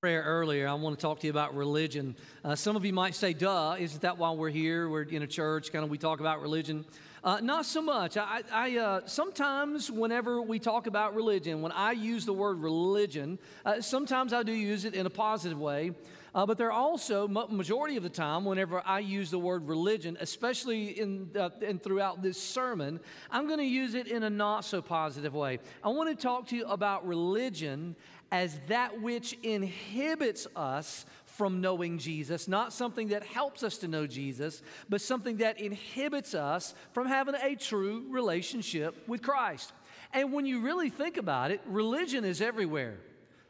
prayer earlier, I want to talk to you about religion. Uh, some of you might say, duh, isn't that why we're here? We're in a church, kind of, we talk about religion. Uh, not so much. I, I uh, sometimes, whenever we talk about religion, when I use the word religion, uh, sometimes I do use it in a positive way. Uh, but there are also, majority of the time, whenever I use the word religion, especially in, uh, in throughout this sermon, I'm going to use it in a not so positive way. I want to talk to you about religion as that which inhibits us from knowing Jesus, not something that helps us to know Jesus, but something that inhibits us from having a true relationship with Christ. And when you really think about it, religion is everywhere.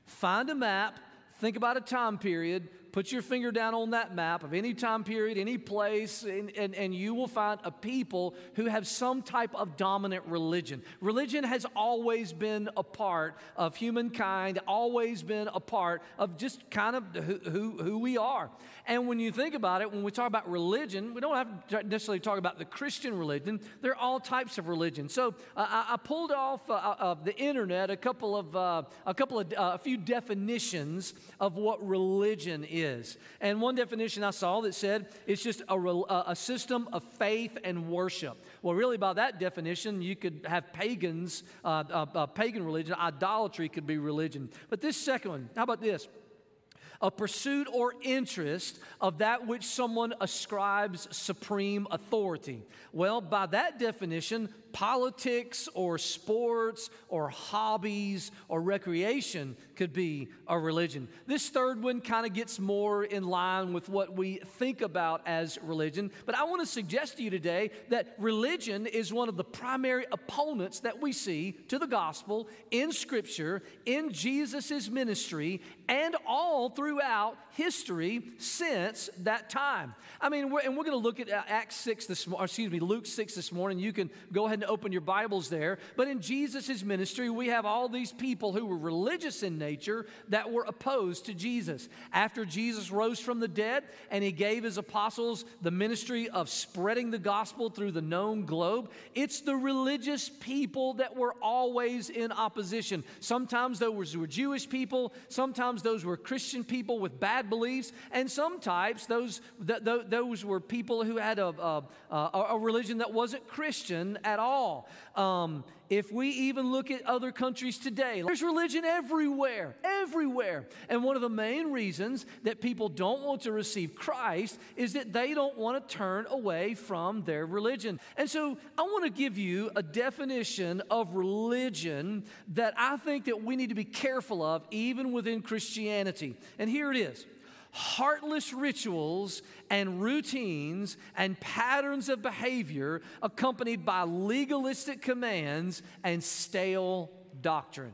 Find a map, think about a time period, Put your finger down on that map of any time period, any place, and, and, and you will find a people who have some type of dominant religion. Religion has always been a part of humankind, always been a part of just kind of who, who, who we are. And when you think about it, when we talk about religion, we don't have to necessarily talk about the Christian religion. There are all types of religion. So uh, I, I, pulled off uh, uh, of the internet a couple of uh, a couple of uh, a few definitions of what religion is is. And one definition I saw that said it's just a, a system of faith and worship. Well, really, by that definition, you could have pagans, uh, uh, uh, pagan religion, idolatry could be religion. But this second one, how about this? a pursuit or interest of that which someone ascribes supreme authority. Well, by that definition, politics or sports or hobbies or recreation could be a religion. This third one kind of gets more in line with what we think about as religion. But I want to suggest to you today that religion is one of the primary opponents that we see to the gospel in Scripture, in Jesus' ministry, and all throughout history since that time. I mean, we're, and we're going to look at uh, Acts 6 this morning, excuse me, Luke 6 this morning. You can go ahead and open your Bibles there. But in Jesus' ministry, we have all these people who were religious in nature that were opposed to Jesus. After Jesus rose from the dead and he gave his apostles the ministry of spreading the gospel through the known globe, it's the religious people that were always in opposition. Sometimes those were Jewish people, sometimes those were Christian people with bad beliefs, and sometimes those, th- th- those were people who had a, a, a religion that wasn't Christian at all. Um, if we even look at other countries today, there's religion everywhere, everywhere. And one of the main reasons that people don't want to receive Christ is that they don't want to turn away from their religion. And so I want to give you a definition of religion that I think that we need to be careful of even within Christianity. And here it is heartless rituals and routines and patterns of behavior accompanied by legalistic commands and stale doctrine.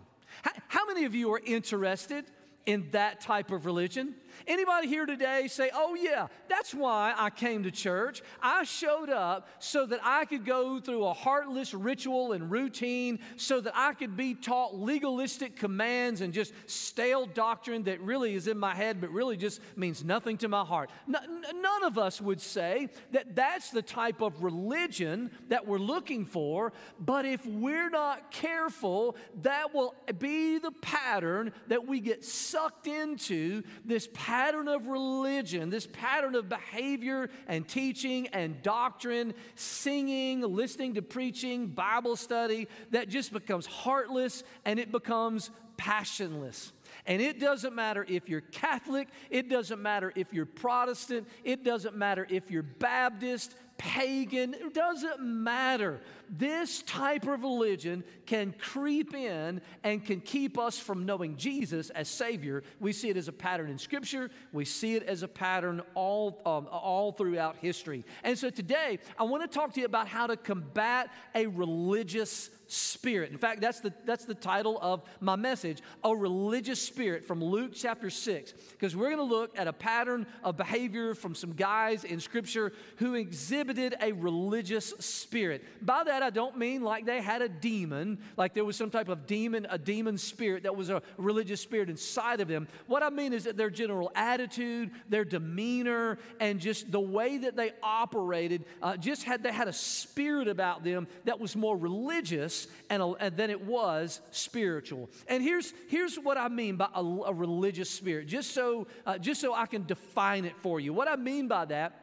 How, many of you are interested in that type of religion? Anybody here today say, oh, yeah, that's why I came to church. I showed up so that I could go through a heartless ritual and routine, so that I could be taught legalistic commands and just stale doctrine that really is in my head, but really just means nothing to my heart. none of us would say that that's the type of religion that we're looking for, but if we're not careful, that will be the pattern that we get sucked into this pattern of religion, this pattern of behavior and teaching and doctrine, singing, listening to preaching, Bible study, that just becomes heartless and it becomes passionless. And it doesn't matter if you're Catholic, it doesn't matter if you're Protestant, it doesn't matter if you're Baptist, pagan, it doesn't matter. This type of religion can creep in and can keep us from knowing Jesus as Savior. We see it as a pattern in Scripture, we see it as a pattern all, um, all throughout history. And so today, I want to talk to you about how to combat a religious spirit. In fact, that's the, that's the title of my message, A Religious Spirit from Luke chapter 6. Because we're going to look at a pattern of behavior from some guys in Scripture who exhibited a religious spirit. By that, I don't mean like they had a demon, like there was some type of demon, a demon spirit that was a religious spirit inside of them. What I mean is that their general attitude, their demeanor, and just the way that they operated, uh, just had they had a spirit about them that was more religious and, and it was spiritual. And here's, here's what I mean by a, a religious spirit, just so, uh, just so I can define it for you. What I mean by that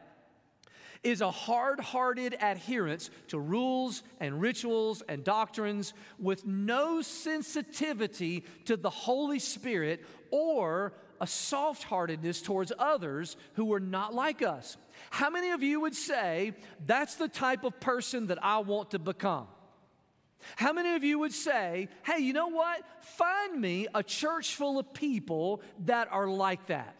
is a hard hearted adherence to rules and rituals and doctrines with no sensitivity to the Holy Spirit or a soft heartedness towards others who are not like us. How many of you would say, that's the type of person that I want to become? How many of you would say, hey, you know what? Find me a church full of people that are like that?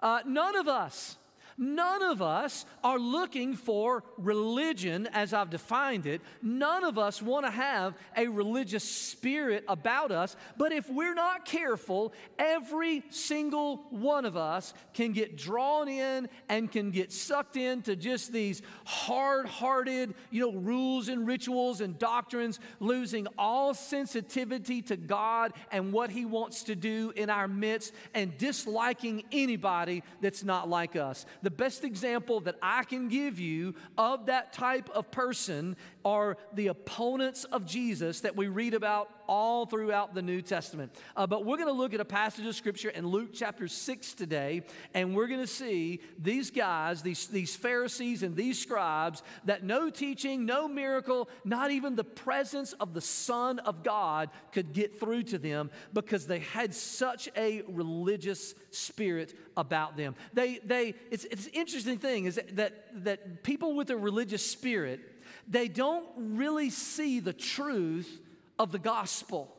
Uh, none of us. None of us are looking for religion as I've defined it. None of us want to have a religious spirit about us. But if we're not careful, every single one of us can get drawn in and can get sucked into just these hard hearted, you know, rules and rituals and doctrines, losing all sensitivity to God and what He wants to do in our midst and disliking anybody that's not like us. The best example that I can give you of that type of person are the opponents of Jesus that we read about all throughout the New Testament. Uh, but we're going to look at a passage of Scripture in Luke chapter 6 today, and we're going to see these guys, these, these Pharisees and these scribes, that no teaching, no miracle, not even the presence of the Son of God could get through to them because they had such a religious spirit about them. They, they, it's, it's an interesting thing is that, that, that people with a religious spirit, they don't really see the truth of the gospel.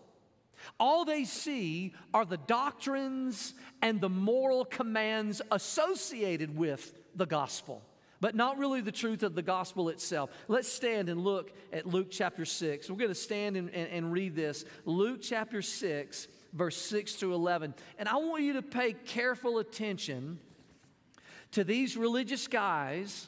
All they see are the doctrines and the moral commands associated with the gospel, but not really the truth of the gospel itself. Let's stand and look at Luke chapter 6. We're going to stand and, and, and read this. Luke chapter 6, verse 6 through 11. And I want you to pay careful attention to these religious guys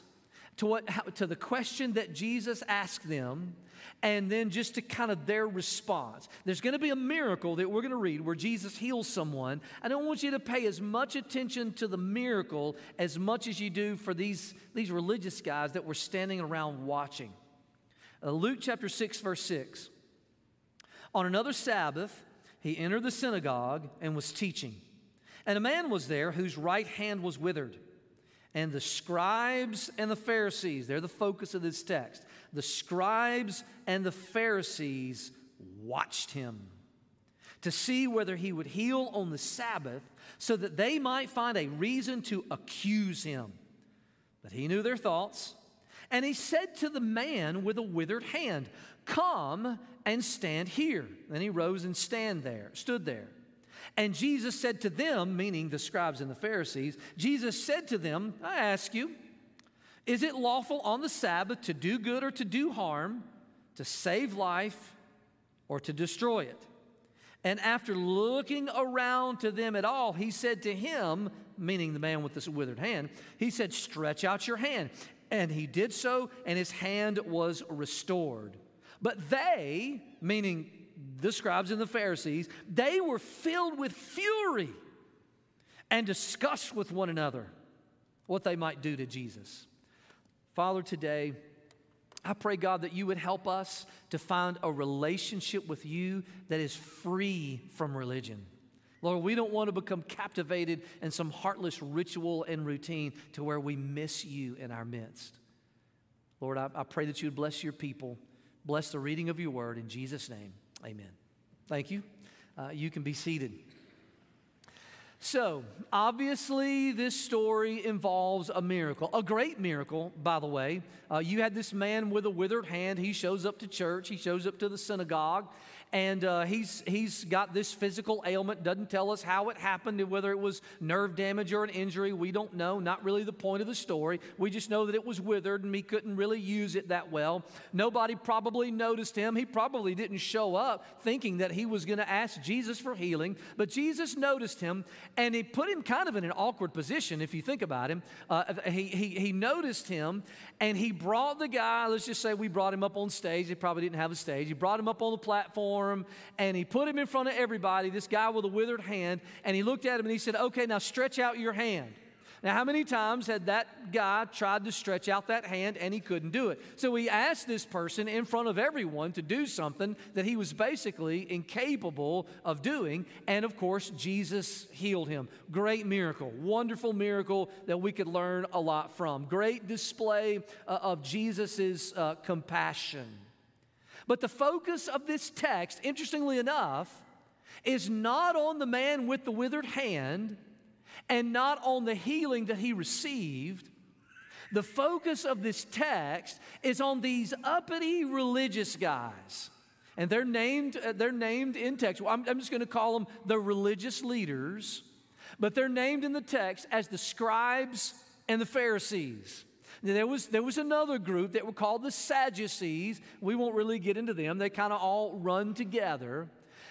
to, what, to the question that Jesus asked them, and then just to kind of their response. There's going to be a miracle that we're going to read where Jesus heals someone. I don't want you to pay as much attention to the miracle as much as you do for these, these religious guys that were standing around watching. Uh, Luke chapter 6, verse 6. On another Sabbath, he entered the synagogue and was teaching. And a man was there whose right hand was withered. And the scribes and the Pharisees, they're the focus of this text. The scribes and the Pharisees watched him to see whether he would heal on the Sabbath so that they might find a reason to accuse him. But he knew their thoughts. And he said to the man with a withered hand, Come and stand here. Then he rose and stand there, stood there. And Jesus said to them, meaning the scribes and the Pharisees, Jesus said to them, I ask you, is it lawful on the Sabbath to do good or to do harm, to save life or to destroy it? And after looking around to them at all, he said to him, meaning the man with the withered hand, he said, Stretch out your hand. And he did so, and his hand was restored. But they, meaning the scribes and the Pharisees, they were filled with fury and discussed with one another what they might do to Jesus. Father, today, I pray, God, that you would help us to find a relationship with you that is free from religion. Lord, we don't want to become captivated in some heartless ritual and routine to where we miss you in our midst. Lord, I, I pray that you would bless your people, bless the reading of your word in Jesus' name. Amen. Thank you. Uh, you can be seated. So, obviously, this story involves a miracle, a great miracle, by the way. Uh, you had this man with a withered hand. He shows up to church, he shows up to the synagogue, and uh, he's, he's got this physical ailment. Doesn't tell us how it happened, whether it was nerve damage or an injury. We don't know. Not really the point of the story. We just know that it was withered and he couldn't really use it that well. Nobody probably noticed him. He probably didn't show up thinking that he was going to ask Jesus for healing, but Jesus noticed him and he put him kind of in an awkward position if you think about him. Uh, he, he, he noticed him and he brought the guy, let's just say we brought him up on stage. He probably didn't have a stage. He brought him up on the platform and he put him in front of everybody, this guy with a withered hand, and he looked at him and he said, Okay, now stretch out your hand. Now, how many times had that guy tried to stretch out that hand and he couldn't do it? So he asked this person in front of everyone to do something that he was basically incapable of doing. And of course, Jesus healed him. Great miracle, wonderful miracle that we could learn a lot from. Great display uh, of Jesus' uh, compassion. But the focus of this text, interestingly enough, is not on the man with the withered hand and not on the healing that he received. The focus of this text is on these uppity religious guys. And they're named, uh, they're named in text. Well, I'm, I'm just going to call them the religious leaders, but they're named in the text as the scribes and the Pharisees. There was, there was another group that were called the Sadducees. We won't really get into them, they kind of all run together.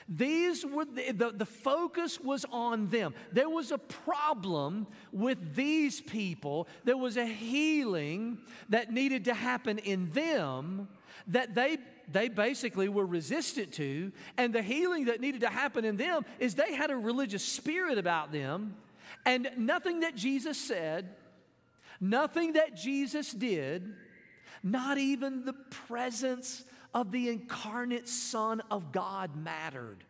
These were the, the, the, focus was on them. There was a problem with these people. There was a healing that needed to happen in them that they they basically were resistant to. And the healing that needed to happen in them is they had a religious spirit about them. And nothing that Jesus said, nothing that Jesus did, not even the presence of the incarnate Son of God mattered.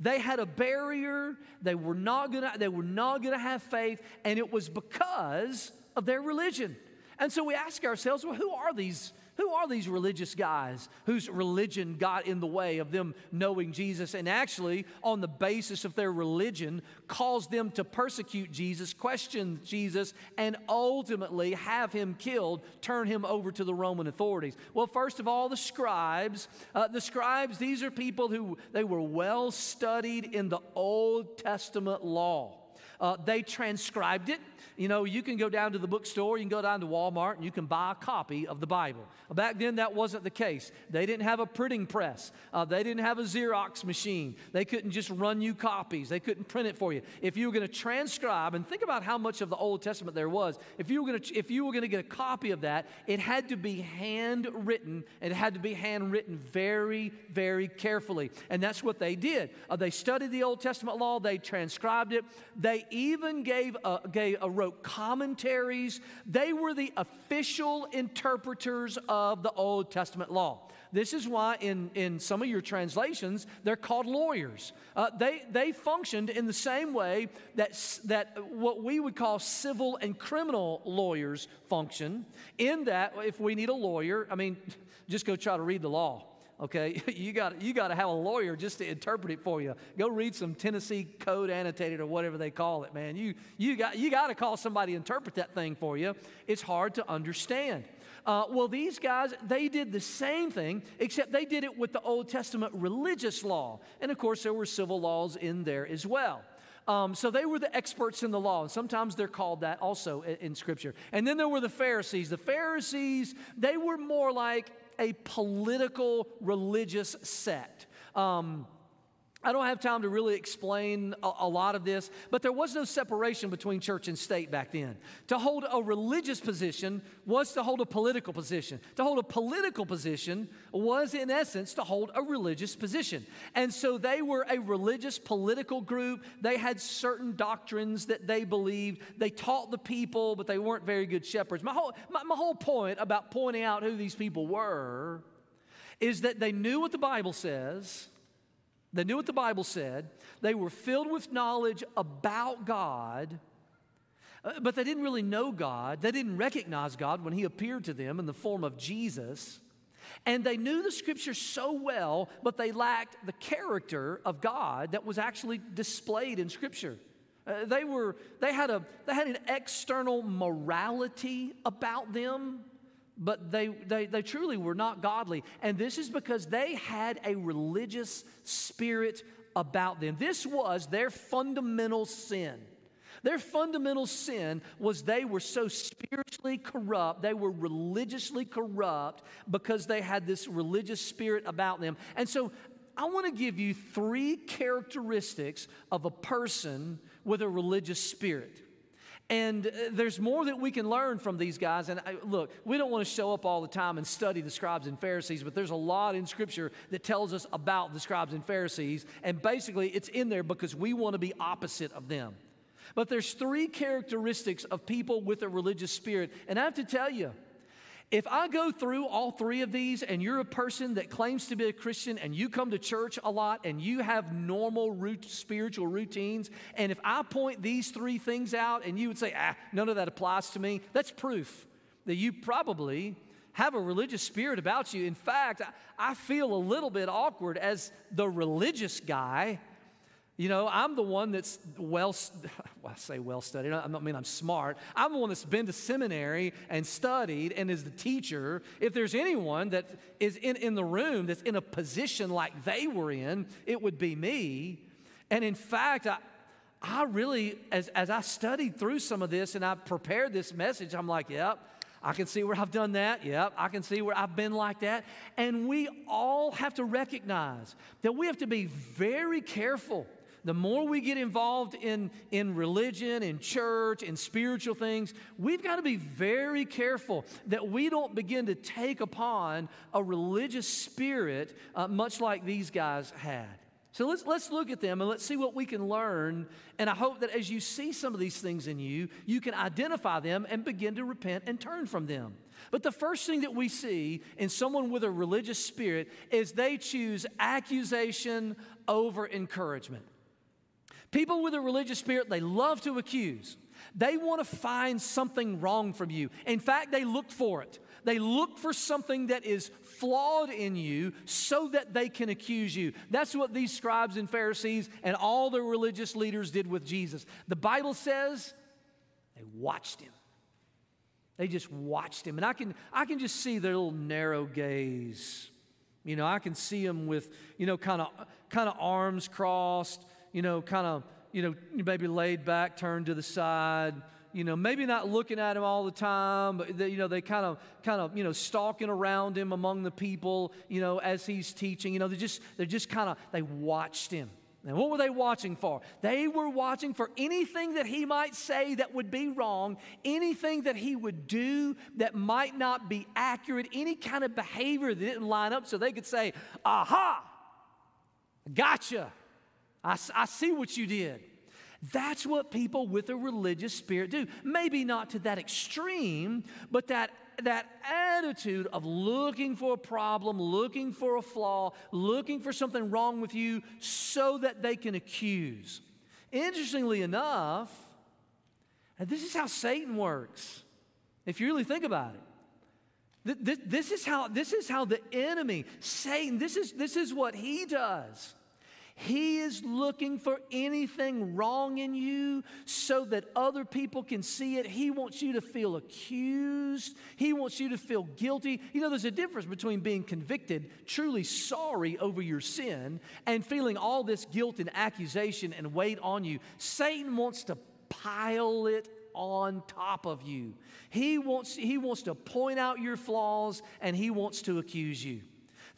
They had a barrier. They were not gonna, they were not gonna have faith, and it was because of their religion. And so we ask ourselves, well, who are these who are these religious guys whose religion got in the way of them knowing Jesus and actually, on the basis of their religion, caused them to persecute Jesus, question Jesus, and ultimately have him killed, turn him over to the Roman authorities? Well, first of all, the scribes. Uh, the scribes, these are people who they were well studied in the Old Testament law. Uh, they transcribed it. You know, you can go down to the bookstore, you can go down to Walmart, and you can buy a copy of the Bible. Back then, that wasn't the case. They didn't have a printing press, uh, they didn't have a Xerox machine. They couldn't just run you copies, they couldn't print it for you. If you were going to transcribe, and think about how much of the Old Testament there was, if you were going to, if you were going to get a copy of that, it had to be handwritten, and it had to be handwritten very, very carefully. And that's what they did. Uh, they studied the Old Testament law, they transcribed it, they even gave a, gave a wrote commentaries. They were the official interpreters of the Old Testament law. This is why in, in some of your translations, they're called lawyers. Uh, they, they functioned in the same way that, that what we would call civil and criminal lawyers function, in that if we need a lawyer, I mean, just go try to read the law okay? You got you got to have a lawyer just to interpret it for you. Go read some Tennessee Code Annotated or whatever they call it, man. You you got you got to call somebody interpret that thing for you. It's hard to understand. Uh, well, these guys, they did the same thing, except they did it with the Old Testament religious law. And of course, there were civil laws in there as well. Um, so they were the experts in the law, and sometimes they're called that also in, in Scripture. And then there were the Pharisees. The Pharisees, they were more like a political religious sect. Um, I don't have time to really explain a, a, lot of this, but there was no separation between church and state back then. To hold a religious position was to hold a political position. To hold a political position was, in essence, to hold a religious position. And so they were a religious political group. They had certain doctrines that they believed. They taught the people, but they weren't very good shepherds. My whole, my, my whole point about pointing out who these people were is that they knew what the Bible says they knew what the Bible said. They were filled with knowledge about God, uh, but they didn't really know God. They didn't recognize God when He appeared to them in the form of Jesus. And they knew the scripture so well, but they lacked the character of God that was actually displayed in scripture. Uh, they, were, they, had a, they had an external morality about them but they, they, they truly were not godly. And this is because they had a religious spirit about them. This was their fundamental sin. Their fundamental sin was they were so spiritually corrupt, they were religiously corrupt because they had this religious spirit about them. And so I want to give you three characteristics of a person with a religious spirit. And uh, there's more that we can learn from these guys. And I, look, we don't want to show up all the time and study the scribes and Pharisees, but there's a lot in Scripture that tells us about the scribes and Pharisees. And basically, it's in there because we want to be opposite of them. But there's three characteristics of people with a religious spirit. And I have to tell you, if I go through all three of these and you're a person that claims to be a Christian and you come to church a lot and you have normal root, spiritual routines, and if I point these three things out and you would say, ah, none of that applies to me, that's proof that you probably have a religious spirit about you. In fact, I feel a little bit awkward as the religious guy you know, I'm the one that's well, well I say well studied. I don't mean I'm smart. I'm the one that's been to seminary and studied and is the teacher. If there's anyone that is in, in the room that's in a position like they were in, it would be me. And in fact, I, I really, as, as I studied through some of this and I prepared this message, I'm like, yep, I can see where I've done that. Yep, I can see where I've been like that. And we all have to recognize that we have to be very careful the more we get involved in, in religion, in church, in spiritual things, we've got to be very careful that we don't begin to take upon a religious spirit uh, much like these guys had. So let's, let's look at them and let's see what we can learn. And I hope that as you see some of these things in you, you can identify them and begin to repent and turn from them. But the first thing that we see in someone with a religious spirit is they choose accusation over encouragement. People with a religious spirit, they love to accuse. They want to find something wrong from you. In fact, they look for it. They look for something that is flawed in you so that they can accuse you. That's what these scribes and Pharisees and all the religious leaders did with Jesus. The Bible says they watched him. They just watched him. And I can, I can just see their little narrow gaze. You know, I can see them with, you know, kind of kind of arms crossed, you know, kind of, you know, maybe laid back, turned to the side, you know, maybe not looking at him all the time, but they, you know, they kind of, kind of, you know, stalking around him among the people, you know, as he's teaching. You know, they just, they're just kind of, they watched him. And what were they watching for? They were watching for anything that he might say that would be wrong, anything that he would do that might not be accurate, any kind of behavior that didn't line up so they could say, Aha, gotcha. I, I see what you did. That's what people with a religious spirit do. Maybe not to that extreme, but that, that attitude of looking for a problem, looking for a flaw, looking for something wrong with you so that they can accuse. Interestingly enough, this is how Satan works, if you really think about it. This, this, is how, this is how the enemy, Satan, this is, this is what he does. He is looking for anything wrong in you so that other people can see it. He wants you to feel accused. He wants you to feel guilty. You know, there's a difference between being convicted, truly sorry over your sin, and feeling all this guilt and accusation and weight on you. Satan wants to pile it on top of you. He wants, he wants to point out your flaws and he wants to accuse you.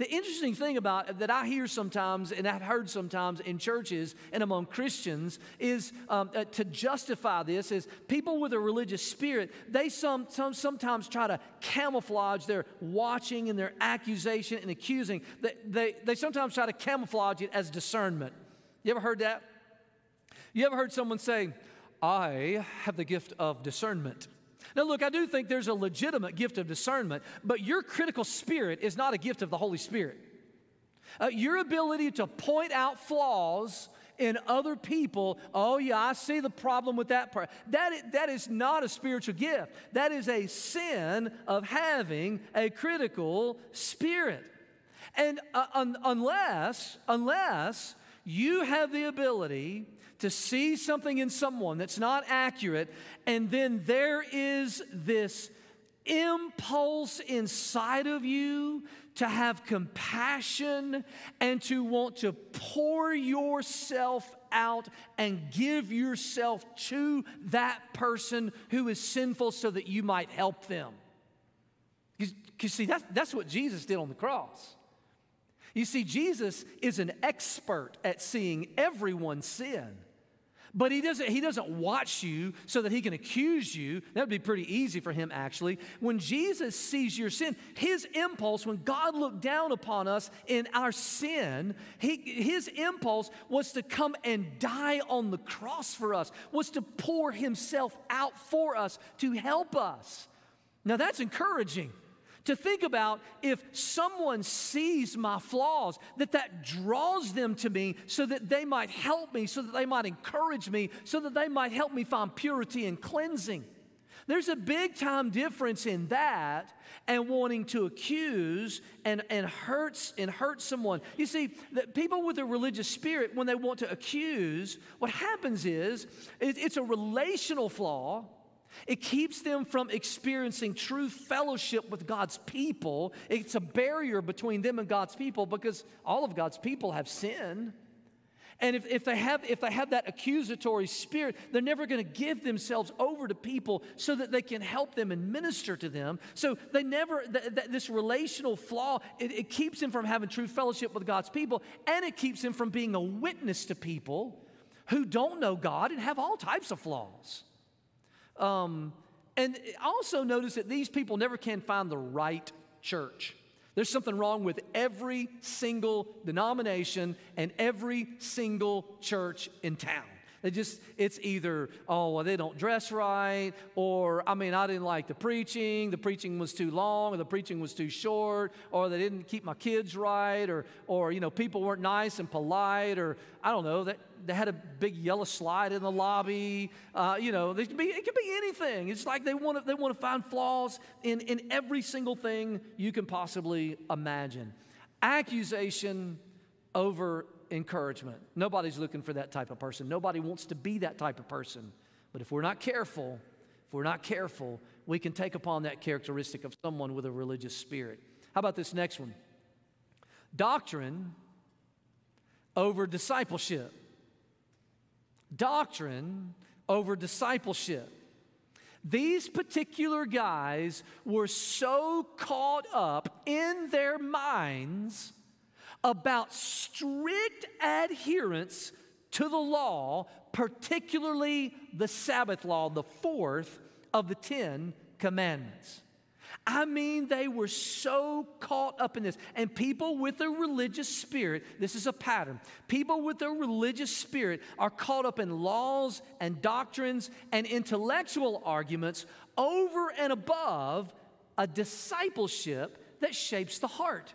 The interesting thing about that I hear sometimes and I've heard sometimes in churches and among Christians is um, uh, to justify this is people with a religious spirit they some, some sometimes try to camouflage their watching and their accusation and accusing. They, they, they sometimes try to camouflage it as discernment. You ever heard that? You ever heard someone say, "I have the gift of discernment"? Now, look, I do think there's a legitimate gift of discernment, but your critical spirit is not a gift of the Holy Spirit. Uh, your ability to point out flaws in other people, oh, yeah, I see the problem with that part. That is, that is not a spiritual gift. That is a sin of having a critical spirit. And uh, un- unless, unless you have the ability to see something in someone that's not accurate, and then there is this impulse inside of you to have compassion and to want to pour yourself out and give yourself to that person who is sinful so that you might help them. Because, see, that's, that's what Jesus did on the cross. You see, Jesus is an expert at seeing everyone sin. But he doesn't, he doesn't watch you so that he can accuse you. That would be pretty easy for him, actually. When Jesus sees your sin, his impulse, when God looked down upon us in our sin, he, his impulse was to come and die on the cross for us, was to pour himself out for us to help us. Now that's encouraging to think about if someone sees my flaws that that draws them to me so that they might help me so that they might encourage me so that they might help me find purity and cleansing. There's a big time difference in that and wanting to accuse and, and hurts and hurt someone. You see that people with a religious spirit when they want to accuse what happens is it's a relational flaw it keeps them from experiencing true fellowship with God's people. It's a barrier between them and God's people because all of God's people have sin. And if, if, they have, if they have that accusatory spirit, they're never going to give themselves over to people so that they can help them and minister to them. So they never, th- th- this relational flaw, it, it keeps them from having true fellowship with God's people, and it keeps them from being a witness to people who don't know God and have all types of flaws. Um, and also notice that these people never can find the right church. There's something wrong with every single denomination and every single church in town. They just, it's either, oh, well, they don't dress right, or, I mean, I didn't like the preaching, the preaching was too long, or the preaching was too short, or they didn't keep my kids right, or, or you know, people weren't nice and polite, or I don't know, that they had a big yellow slide in the lobby. Uh, you know, it could, be, it could be anything. It's like they want to, they want to find flaws in, in every single thing you can possibly imagine. Accusation over encouragement. Nobody's looking for that type of person. Nobody wants to be that type of person. But if we're not careful, if we're not careful, we can take upon that characteristic of someone with a religious spirit. How about this next one? Doctrine over discipleship doctrine over discipleship. These particular guys were so caught up in their minds about strict adherence to the law, particularly the Sabbath law, the fourth of the Ten Commandments. I mean, they were so caught up in this. And people with a religious spirit, this is a pattern. People with a religious spirit are caught up in laws and doctrines and intellectual arguments over and above a discipleship that shapes the heart.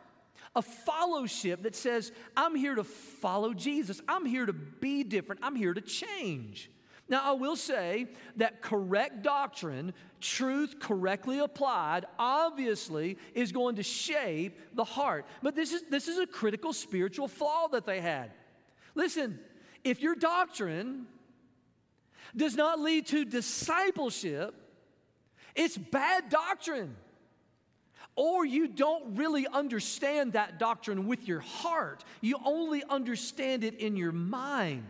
A fellowship that says, I'm here to follow Jesus. I'm here to be different. I'm here to change. Now, I will say that correct doctrine, truth correctly applied, obviously is going to shape the heart. But this is, this is a critical spiritual flaw that they had. Listen, if your doctrine does not lead to discipleship, it's bad doctrine. Or you don't really understand that doctrine with your heart, you only understand it in your mind.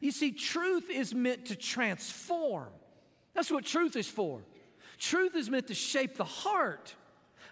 You see, truth is meant to transform. That's what truth is for. Truth is meant to shape the heart,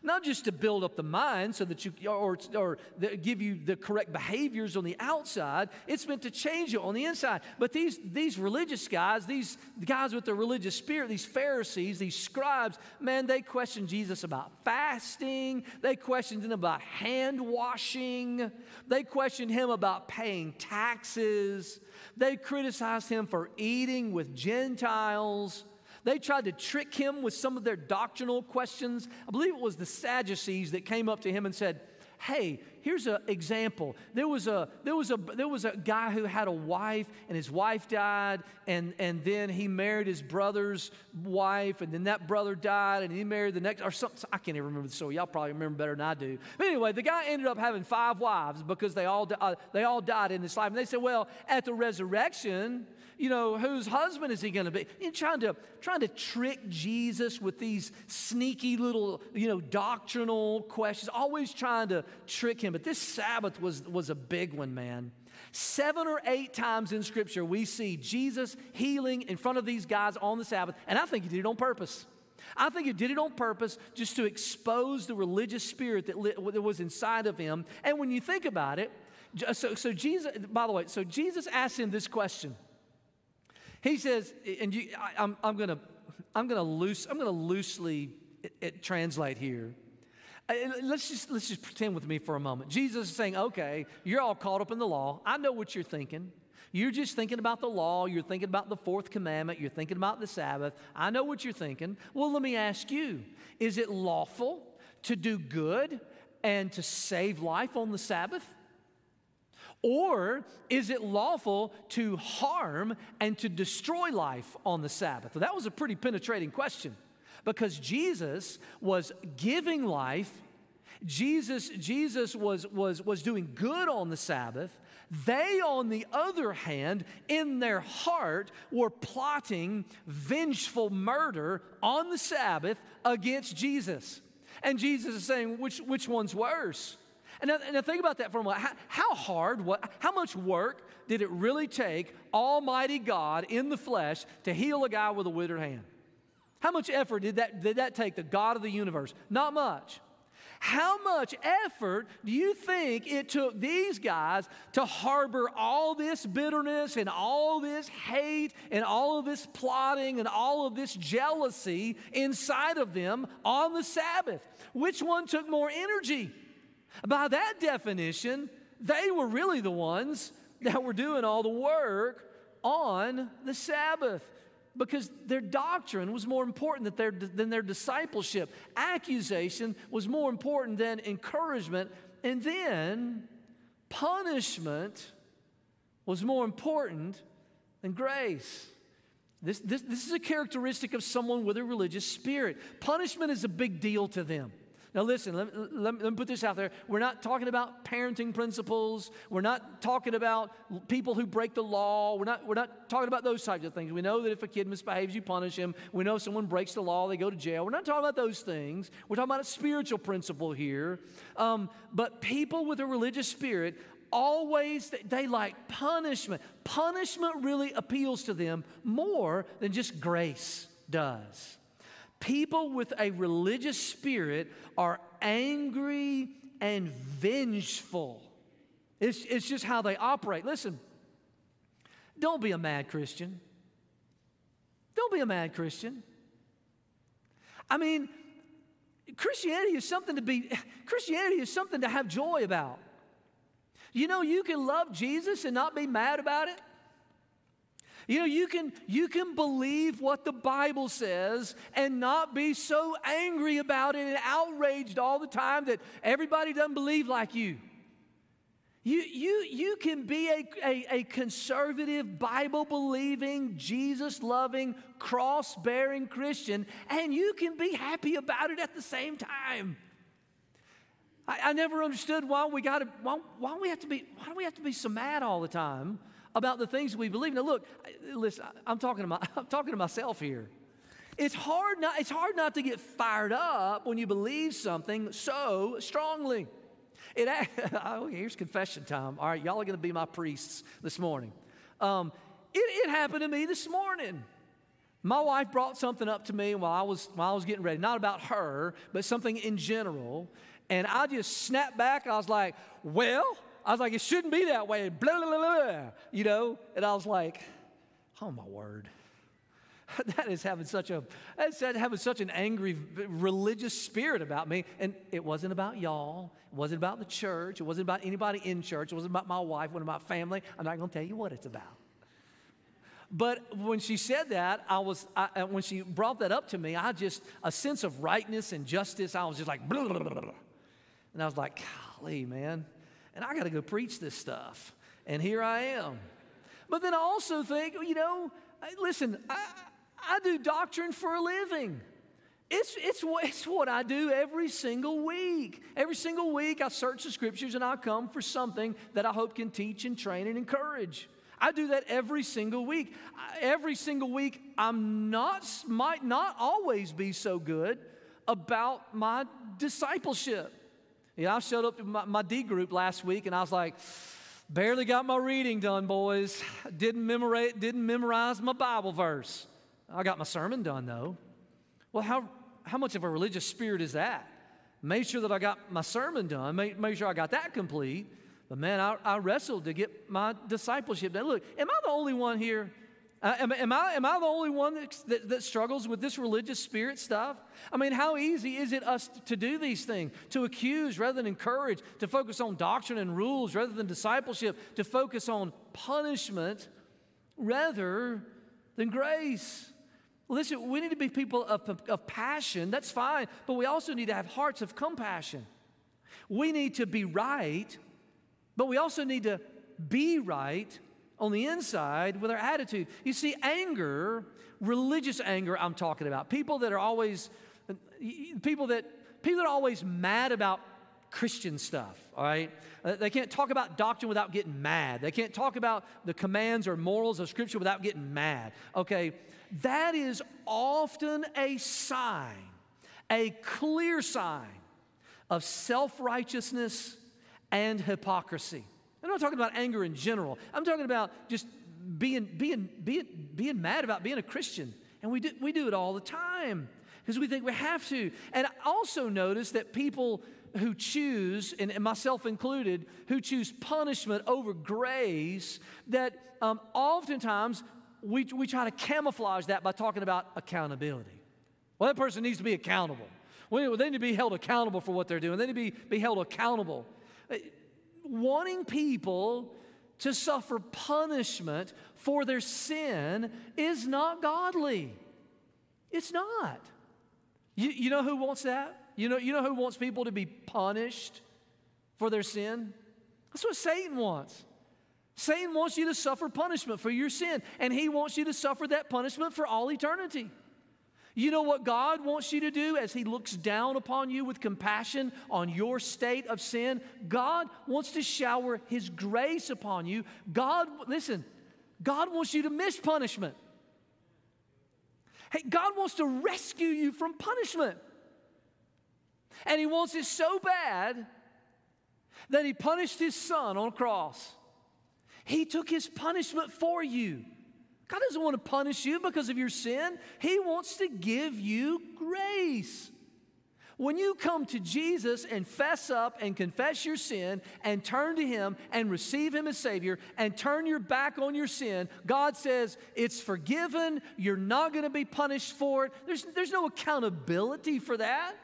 not just to build up the mind so that you, or, or give you the correct behaviors on the outside. It's meant to change you on the inside. But these, these religious guys, these guys with the religious spirit, these Pharisees, these scribes, man, they questioned Jesus about fasting. They questioned him about hand washing. They questioned him about paying taxes. They criticized him for eating with Gentiles. They tried to trick him with some of their doctrinal questions. I believe it was the Sadducees that came up to him and said, hey, here's an example. There was a, there, was a, there was a guy who had a wife, and his wife died, and, and then he married his brother's wife, and then that brother died, and he married the next, or something. I can't even remember the story. Y'all probably remember better than I do. But anyway, the guy ended up having five wives because they all, uh, they all died in this life. And they said, well, at the resurrection, you know, whose husband is he going to be? And trying to trying to trick Jesus with these sneaky little, you know, doctrinal questions, always trying to trick him. But this Sabbath was, was a big one, man. Seven or eight times in Scripture, we see Jesus healing in front of these guys on the Sabbath, and I think he did it on purpose. I think he did it on purpose just to expose the religious spirit that, that was inside of him. And when you think about it, so, so Jesus, by the way, so Jesus asked him this question He says, and you, I, am I'm, I'm going to I'm going to loose I'm going to loosely it, it translate here. Uh, let's just let's just pretend with me for a moment. Jesus is saying, "Okay, you're all caught up in the law. I know what you're thinking. You're just thinking about the law. You're thinking about the fourth commandment. You're thinking about the Sabbath. I know what you're thinking. Well, let me ask you: Is it lawful to do good and to save life on the Sabbath?" Or is it lawful to harm and to destroy life on the Sabbath? Well, that was a pretty penetrating question because Jesus was giving life. Jesus, Jesus was, was, was doing good on the Sabbath. They, on the other hand, in their heart, were plotting vengeful murder on the Sabbath against Jesus. And Jesus is saying, which, which one's worse? And now, now think about that for a moment. How, how hard, what, how much work did it really take Almighty God in the flesh to heal a guy with a withered hand? How much effort did that, did that take, the God of the universe? Not much. How much effort do you think it took these guys to harbor all this bitterness and all this hate and all of this plotting and all of this jealousy inside of them on the Sabbath? Which one took more energy? By that definition, they were really the ones that were doing all the work on the Sabbath because their doctrine was more important than their, than their discipleship. Accusation was more important than encouragement. And then punishment was more important than grace. This, this, this is a characteristic of someone with a religious spirit. Punishment is a big deal to them. Now, listen, let, let, let, me put this out there. We're not talking about parenting principles. We're not talking about people who break the law. We're not, we're not talking about those types of things. We know that if a kid misbehaves, you punish him. We know if someone breaks the law, they go to jail. We're not talking about those things. We're talking about a spiritual principle here. Um, but people with a religious spirit always they like punishment punishment really appeals to them more than just grace does People with a religious spirit are angry and vengeful. It's, it's just how they operate. Listen, don't be a mad Christian. Don't be a mad Christian. I mean, Christianity is something to be, Christianity is something to have joy about. You know, you can love Jesus and not be mad about it. You know, you can, you can believe what the Bible says and not be so angry about it and outraged all the time that everybody doesn't believe like you. You, you, you can be a, a, a conservative, Bible believing, Jesus loving, cross bearing Christian, and you can be happy about it at the same time. I, I never understood why we got to, why, why we have to be, why do we have to be so mad all the time about the things we believe. Now, look, listen, I'm talking to, my, I'm talking to myself here. It's hard, not, it's hard not to get fired up when you believe something so strongly. It, oh, here's confession time. All right, y'all are going to be my priests this morning. Um, it, it happened to me this morning. My wife brought something up to me while I was while I was getting ready, not about her, but something in general. And I just snapped back. I was like, "Well, I was like, it shouldn't be that way. Blah, blah, blah, blah. You know? And I was like, oh my word. that is having such a that's having such an angry religious spirit about me and it wasn't about y'all it wasn't about the church it wasn't about anybody in church it wasn't about my wife it wasn't about family i'm not to tell you what it's about but when she said that i was I, uh, when she brought that up to me i just a sense of rightness and justice i was just like blah, blah, blah, and i was like golly man and I got to go preach this stuff. And here I am. But then I also think, you know, listen, I, I do doctrine for a living. It's, it's, it's what I do every single week. Every single week, I search the scriptures and I come for something that I hope can teach and train and encourage. I do that every single week. Every single week, I'm not, might not always be so good about my discipleship. Yeah, I showed up to my, my D group last week and I was like, barely got my reading done, boys. Didn't memorize, didn't memorize my Bible verse. I got my sermon done though. Well, how, how much of a religious spirit is that? Made sure that I got my sermon done, made, made sure I got that complete. But man, I, I wrestled to get my discipleship done. Look, am I the only one here Uh, am, am, I, am I the only one that, that, that, struggles with this religious spirit stuff? I mean, how easy is it us to do these things? To accuse rather than encourage, to focus on doctrine and rules rather than discipleship, to focus on punishment rather than grace. Listen, we need to be people of, of passion, that's fine, but we also need to have hearts of compassion. We need to be right, but we also need to be right on the inside with our attitude. You see, anger, religious anger, I'm talking about, people that are always, people that, people that are always mad about Christian stuff, all right? Uh, they can't talk about doctrine without getting mad. They can't talk about the commands or morals of Scripture without getting mad, okay? That is often a sign, a clear sign of self righteousness and hypocrisy. I'm not talking about anger in general. I'm talking about just being, being, being, being mad about being a Christian. And we do, we do it all the time because we think we have to. And I also notice that people who choose, and myself included, who choose punishment over grace, that um, oftentimes we, we try to camouflage that by talking about accountability. Well, that person needs to be accountable. Well, they need to be held accountable for what they're doing. They need to be, be held accountable wanting people to suffer punishment for their sin is not godly. It's not. You, you know who wants that? You know, you know who wants people to be punished for their sin? That's what Satan wants. Satan wants you to suffer punishment for your sin, and he wants you to suffer that punishment for all eternity. You know what God wants you to do as He looks down upon you with compassion on your state of sin? God wants to shower His grace upon you. God, listen, God wants you to miss punishment. Hey, God wants to rescue you from punishment. And He wants it so bad that He punished His Son on a cross. He took His punishment for you. God doesn't want to punish you because of your sin, He wants to give you grace. When you come to Jesus and fess up and confess your sin and turn to Him and receive Him as Savior and turn your back on your sin, God says it's forgiven. You're not going to be punished for it. There's, there's no accountability for that.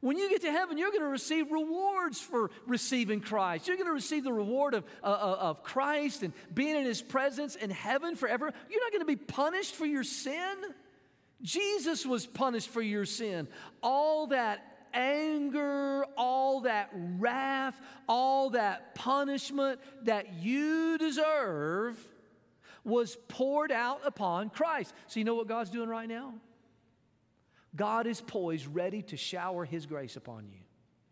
When you get to heaven, you're going to receive rewards for receiving Christ. You're going to receive the reward of, uh, uh, of Christ and being in His presence in heaven forever. You're not going to be punished for your sin. Jesus was punished for your sin. All that anger, all that wrath, all that punishment that you deserve was poured out upon Christ. So, you know what God's doing right now? God is poised, ready to shower His grace upon you.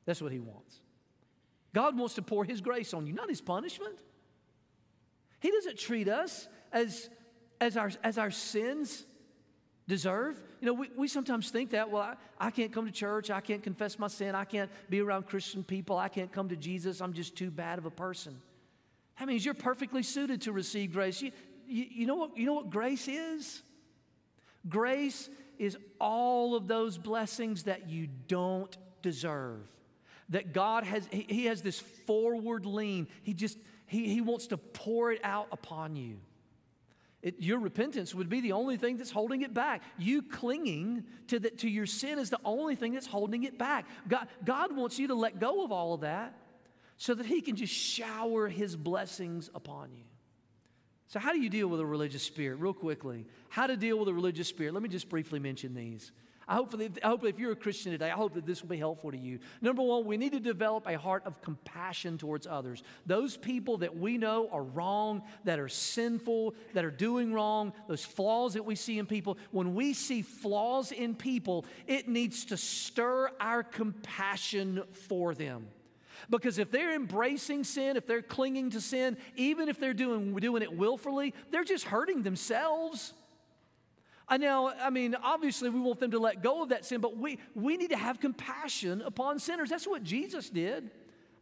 That's what He wants. God wants to pour His grace on you, not His punishment. He doesn't treat us as, as, our, as our sins deserve. You know, we, we sometimes think that, well, I, I can't come to church, I can't confess my sin, I can't be around Christian people, I can't come to Jesus, I'm just too bad of a person. That means you're perfectly suited to receive grace. You, you, you, know, what, you know what grace is? Grace is all of those blessings that you don't deserve. That God has, He, he has this forward lean. He just, he, he wants to pour it out upon you. It, your repentance would be the only thing that's holding it back. You clinging to, the, to your sin is the only thing that's holding it back. God, God wants you to let go of all of that so that He can just shower His blessings upon you. So, how do you deal with a religious spirit? Real quickly, how to deal with a religious spirit? Let me just briefly mention these. I hope, that, I hope if you're a Christian today, I hope that this will be helpful to you. Number one, we need to develop a heart of compassion towards others. Those people that we know are wrong, that are sinful, that are doing wrong, those flaws that we see in people, when we see flaws in people, it needs to stir our compassion for them. Because if they're embracing sin, if they're clinging to sin, even if they're doing, doing it willfully, they're just hurting themselves. I know, I mean, obviously we want them to let go of that sin, but we, we need to have compassion upon sinners. That's what Jesus did.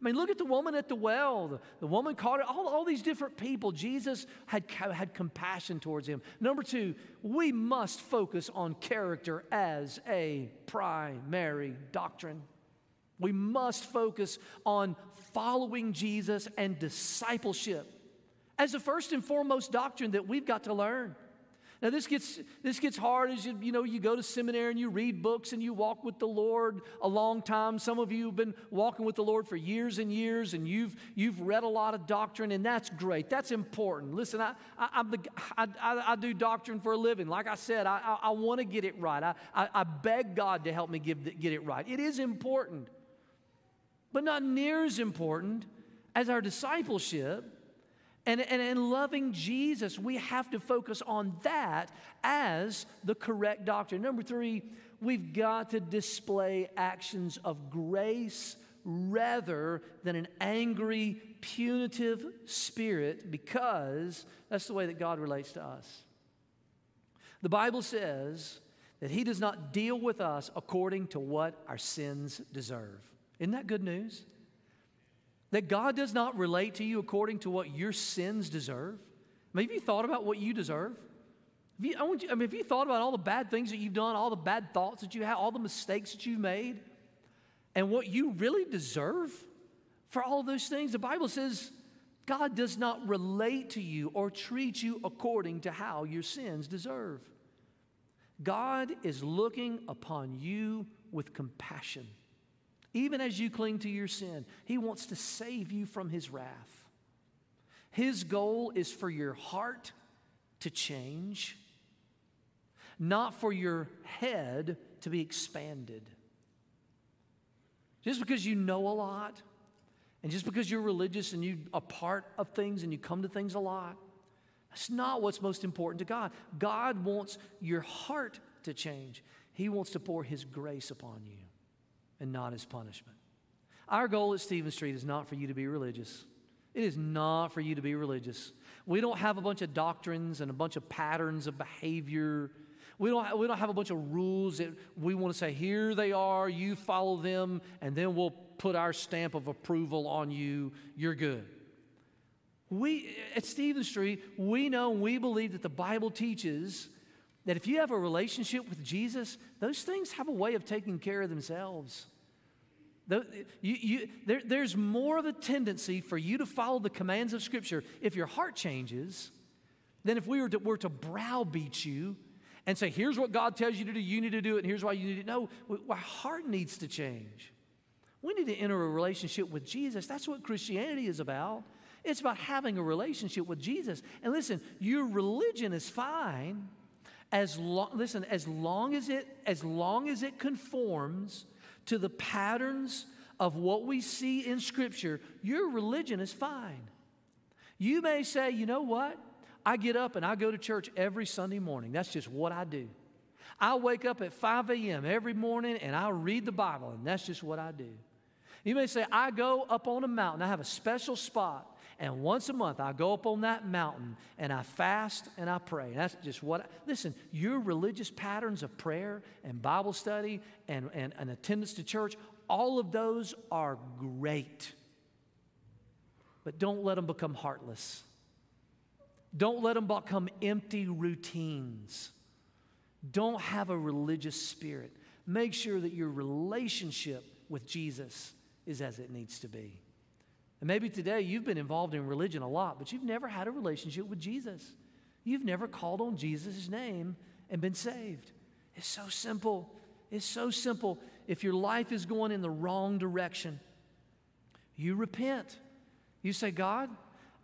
I mean, look at the woman at the well, the, the woman caught it, all, all these different people. Jesus had, had compassion towards him. Number two, we must focus on character as a primary doctrine. We must focus on following Jesus and discipleship as the first and foremost doctrine that we've got to learn. Now this gets this gets hard as you you know you go to seminary and you read books and you walk with the Lord a long time. Some of you have been walking with the Lord for years and years, and you've you've read a lot of doctrine, and that's great. That's important. Listen, I I, the, I, I, I, do doctrine for a living. Like I said, I I, want to get it right. I, I I beg God to help me give get it right. It is important, but not near as important as our discipleship and, and in loving Jesus, we have to focus on that as the correct doctrine. Number three, we've got to display actions of grace rather than an angry, punitive spirit because that's the way that God relates to us. The Bible says that He does not deal with us according to what our sins deserve. Isn't that good news? That God does not relate to you according to what your sins deserve? I mean, have you thought about what you deserve? Have you, I, want you, I mean, have you thought about all the bad things that you've done, all the bad thoughts that you have, all the mistakes that you've made, and what you really deserve for all those things? The Bible says God does not relate to you or treat you according to how your sins deserve. God is looking upon you with compassion. Even as you cling to your sin, He wants to save you from His wrath. His goal is for your heart to change, not for your head to be expanded. Just because you know a lot, and just because you're religious and you are a part of things and you come to things a lot, that's not what's most important to God. God wants your heart to change, He wants to pour His grace upon you and not as punishment. Our goal at Stephen Street is not for you to be religious. It is not for you to be religious. We don't have a bunch of doctrines and a bunch of patterns of behavior. We don't, we don't have a bunch of rules that we want to say, here they are, you follow them, and then we'll put our stamp of approval on you. You're good. We, at Stephen Street, we know and we believe that the Bible teaches that if you have a relationship with Jesus, those things have a way of taking care of themselves. The, you, you, there, there's more of a tendency for you to follow the commands of Scripture if your heart changes than if we were to, were to browbeat you and say, here's what God tells you to do, you need to do it, and here's why you need to know. our heart needs to change. We need to enter a relationship with Jesus. That's what Christianity is about. It's about having a relationship with Jesus. And listen, your religion is fine as long listen, as long as it as long as it conforms to the patterns of what we see in Scripture, your religion is fine. You may say, you know what? I get up and I go to church every Sunday morning. That's just what I do. I wake up at 5 a.m. every morning and I read the Bible, and that's just what I do. You may say, I go up on a mountain. I have a special spot and once a month, I go up on that mountain and I fast and I pray. That's just what, I, listen, your religious patterns of prayer and Bible study and, and, and attendance to church, all of those are great. But don't let them become heartless. Don't let them become empty routines. Don't have a religious spirit. Make sure that your relationship with Jesus is as it needs to be. And maybe today you've been involved in religion a lot, but you've never had a relationship with Jesus. You've never called on Jesus' name and been saved. It's so simple. It's so simple. If your life is going in the wrong direction, you repent. You say, God,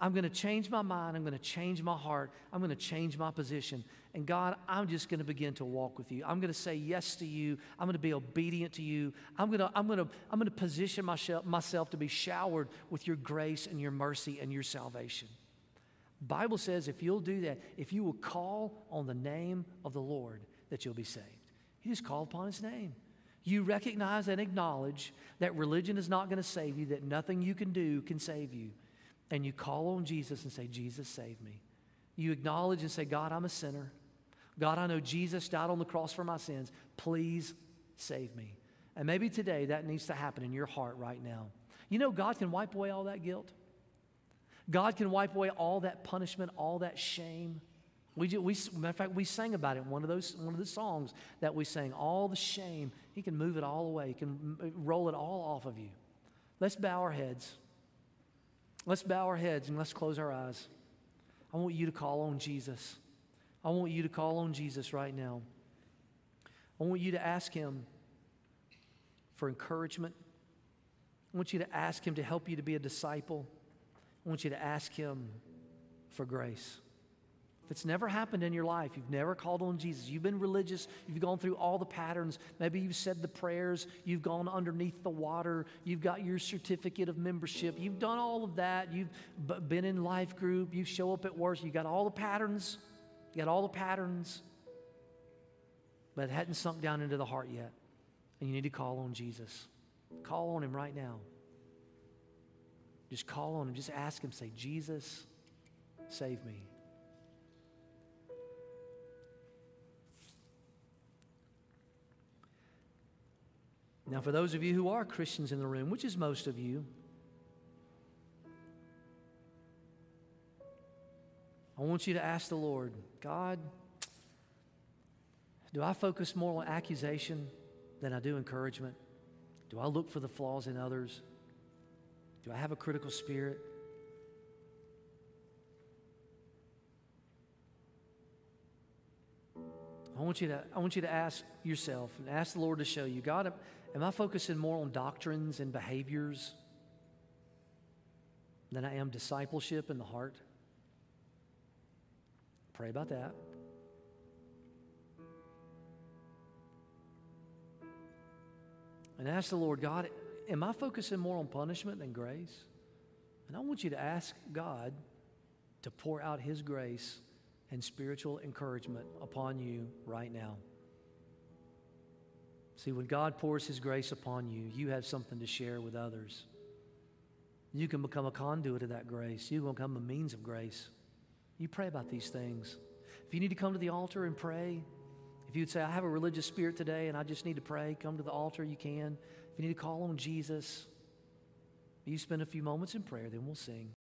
I'm going to change my mind. I'm going to change my heart. I'm going to change my position. And God, I'm just going to begin to walk with you. I'm going to say yes to you. I'm going to be obedient to you. I'm going to, I'm going to, I'm going to position myself, myself to be showered with your grace and your mercy and your salvation. Bible says if you'll do that, if you will call on the name of the Lord, that you'll be saved. You just call upon his name. You recognize and acknowledge that religion is not going to save you, that nothing you can do can save you and you call on Jesus and say, Jesus, save me. You acknowledge and say, God, I'm a sinner. God, I know Jesus died on the cross for my sins. Please save me. And maybe today that needs to happen in your heart right now. You know, God can wipe away all that guilt. God can wipe away all that punishment, all that shame. We, we, matter of fact, we sang about it in one of those one of the songs that we sang. All the shame, He can move it all away. He can uh, roll it all off of you. Let's bow our heads. Let's bow our heads and let's close our eyes. I want you to call on Jesus. I want you to call on Jesus right now. I want you to ask Him for encouragement. I want you to ask Him to help you to be a disciple. I want you to ask Him for grace. It's never happened in your life, you've never called on Jesus, you've been religious, you've gone through all the patterns, maybe you've said the prayers, you've gone underneath the water, you've got your certificate of membership, you've done all of that, you've been in life group, you show up at work, you got all the patterns, you got all the patterns, but it hadn't sunk down into the heart yet. And you need to call on Jesus. Call on him right now. Just call on him, just ask him, say, Jesus, save me. Now, for those of you who are Christians in the room, which is most of you, I want you to ask the Lord, God, do I focus more on accusation than I do encouragement? Do I look for the flaws in others? Do I have a critical spirit? I want you to, I want you to ask yourself and ask the Lord to show you God, Am I focusing more on doctrines and behaviors than I am discipleship in the heart? Pray about that. And ask the Lord, God, am I focusing more on punishment than grace? And I want you to ask God to pour out His grace and spiritual encouragement upon you right now. See, when God pours His grace upon you, you have something to share with others. You can become a conduit of that grace. You can become a means of grace. You pray about these things. If you need to come to the altar and pray, if you'd say, I have a religious spirit today and I just need to pray, come to the altar, you can. If you need to call on Jesus, you spend a few moments in prayer, then we'll sing.